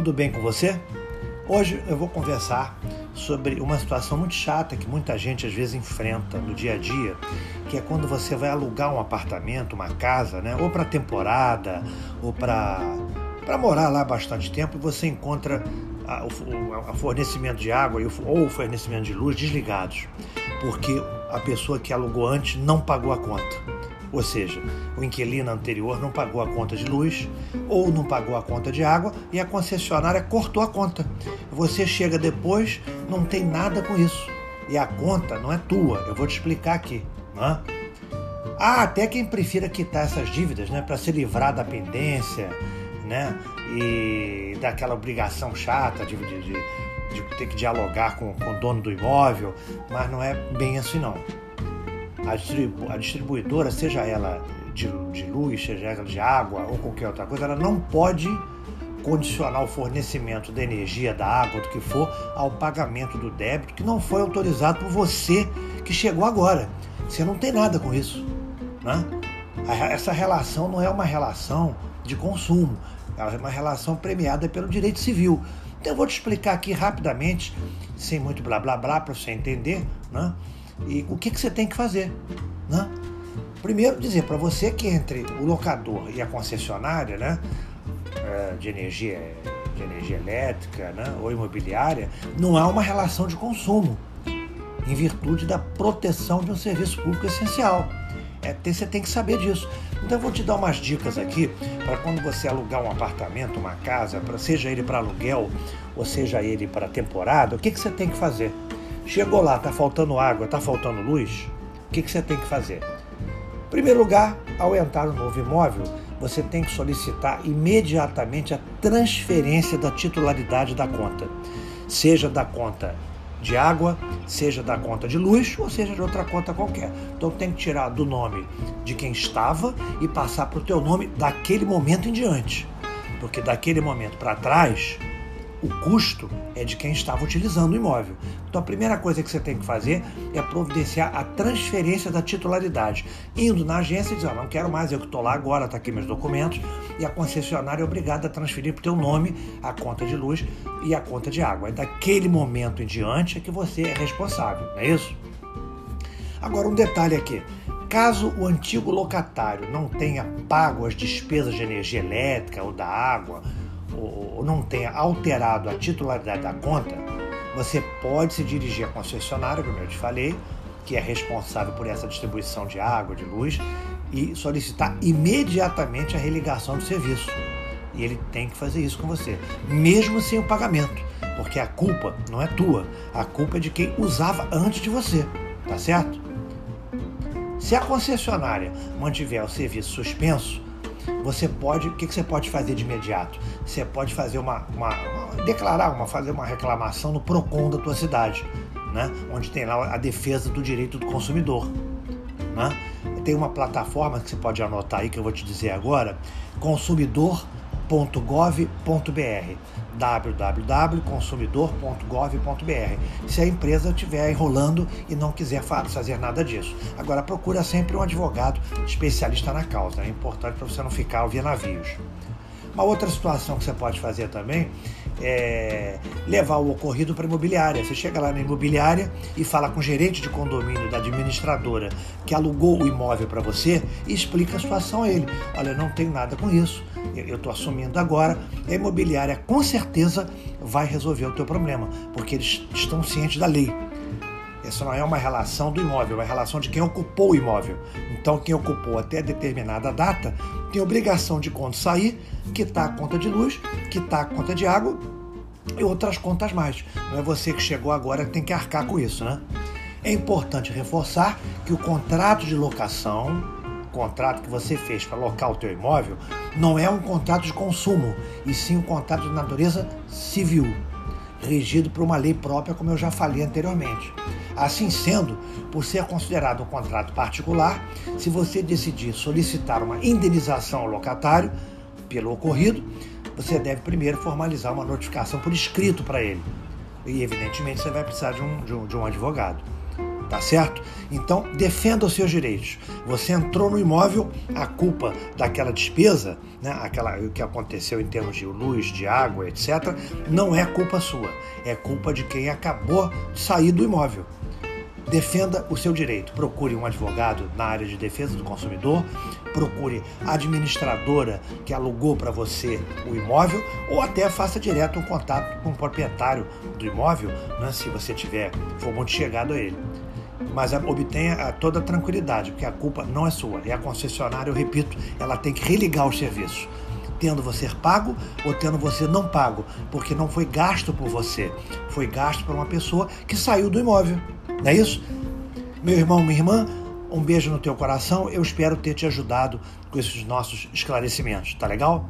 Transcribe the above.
tudo bem com você? Hoje eu vou conversar sobre uma situação muito chata que muita gente às vezes enfrenta no dia a dia, que é quando você vai alugar um apartamento, uma casa, né? ou para temporada, ou para morar lá bastante tempo, e você encontra a, o a fornecimento de água ou o fornecimento de luz desligados, porque a pessoa que alugou antes não pagou a conta. Ou seja, o inquilino anterior não pagou a conta de luz ou não pagou a conta de água e a concessionária cortou a conta. Você chega depois, não tem nada com isso. E a conta não é tua, eu vou te explicar aqui. Né? Há até quem prefira quitar essas dívidas né, para se livrar da pendência né, e daquela obrigação chata de, de, de, de ter que dialogar com, com o dono do imóvel, mas não é bem assim não a, distribu a distribuidora, seja ela de, de luz, seja ela de água ou qualquer outra coisa, ela não pode condicionar o fornecimento da energia, da água, do que for, ao pagamento do débito que não foi autorizado por você que chegou agora. Você não tem nada com isso. Né? Essa relação não é uma relação de consumo, é uma relação premiada pelo direito civil. Então eu vou te explicar aqui rapidamente, sem muito blá blá blá, para você entender, né? E o que, que você tem que fazer? Né? Primeiro, dizer para você que entre o locador e a concessionária né, é, de, energia, de energia elétrica né, ou imobiliária, não há uma relação de consumo, em virtude da proteção de um serviço público essencial. É, você tem que saber disso. Então eu vou te dar umas dicas aqui para quando você alugar um apartamento, uma casa, seja ele para aluguel ou seja ele para temporada, o que, que você tem que fazer? Chegou lá, está faltando água, está faltando luz, o que, que você tem que fazer? Em primeiro lugar, ao entrar no novo imóvel, você tem que solicitar imediatamente a transferência da titularidade da conta, seja da conta de água, seja da conta de luz ou seja de outra conta qualquer. Então tem que tirar do nome de quem estava e passar para o teu nome daquele momento em diante, porque daquele momento para trás o custo é de quem estava utilizando o imóvel. Então a primeira coisa que você tem que fazer é providenciar a transferência da titularidade. Indo na agência e dizer, oh, não quero mais, eu que estou lá agora, está aqui meus documentos, e a concessionária é obrigada a transferir para o teu nome a conta de luz e a conta de água. É daquele momento em diante é que você é responsável, não é isso? Agora um detalhe aqui. Caso o antigo locatário não tenha pago as despesas de energia elétrica ou da água, ou não tenha alterado a titularidade da conta, você pode se dirigir à concessionária, como eu te falei, que é responsável por essa distribuição de água, de luz, e solicitar imediatamente a religação do serviço. E ele tem que fazer isso com você, mesmo sem o pagamento, porque a culpa não é tua, a culpa é de quem usava antes de você, tá certo? Se a concessionária mantiver o serviço suspenso, você pode, o que, que você pode fazer de imediato? Você pode fazer uma, uma, uma, declarar, uma, fazer uma reclamação no Procon da tua cidade, né? Onde tem lá a defesa do direito do consumidor, né? Tem uma plataforma que você pode anotar aí que eu vou te dizer agora, consumidor www.consumidor.gov.br www.consumidor.gov.br se a empresa estiver enrolando e não quiser fazer nada disso. Agora procura sempre um advogado especialista na causa, é importante para você não ficar ouvindo navios. Uma outra situação que você pode fazer também é levar o ocorrido para a imobiliária. Você chega lá na imobiliária e fala com o gerente de condomínio da administradora que alugou o imóvel para você e explica a situação a ele. Olha, não tenho nada com isso eu estou assumindo agora, a imobiliária com certeza vai resolver o teu problema, porque eles estão cientes da lei. Essa não é uma relação do imóvel, é uma relação de quem ocupou o imóvel. Então, quem ocupou até determinada data tem obrigação de quando sair, quitar a conta de luz, quitar a conta de água e outras contas mais. Não é você que chegou agora que tem que arcar com isso, né? É importante reforçar que o contrato de locação contrato que você fez para alocar o teu imóvel não é um contrato de consumo, e sim um contrato de natureza civil, regido por uma lei própria, como eu já falei anteriormente. Assim sendo, por ser considerado um contrato particular, se você decidir solicitar uma indenização ao locatário pelo ocorrido, você deve primeiro formalizar uma notificação por escrito para ele. E, evidentemente, você vai precisar de um, de um, de um advogado. tá certo? Então, defenda os seus direitos. Você entrou no imóvel, a culpa daquela despesa, né, aquela, o que aconteceu em termos de luz, de água, etc., não é culpa sua, é culpa de quem acabou de sair do imóvel. Defenda o seu direito. Procure um advogado na área de defesa do consumidor, procure a administradora que alugou para você o imóvel ou até faça direto um contato com o proprietário do imóvel, né, se você tiver for muito chegado a ele. Mas obtenha toda a tranquilidade, porque a culpa não é sua, é a concessionária, eu repito, ela tem que religar o serviço tendo você pago ou tendo você não pago, porque não foi gasto por você, foi gasto por uma pessoa que saiu do imóvel. Não é isso? Meu irmão, minha irmã, um beijo no teu coração. Eu espero ter te ajudado com esses nossos esclarecimentos. Tá legal?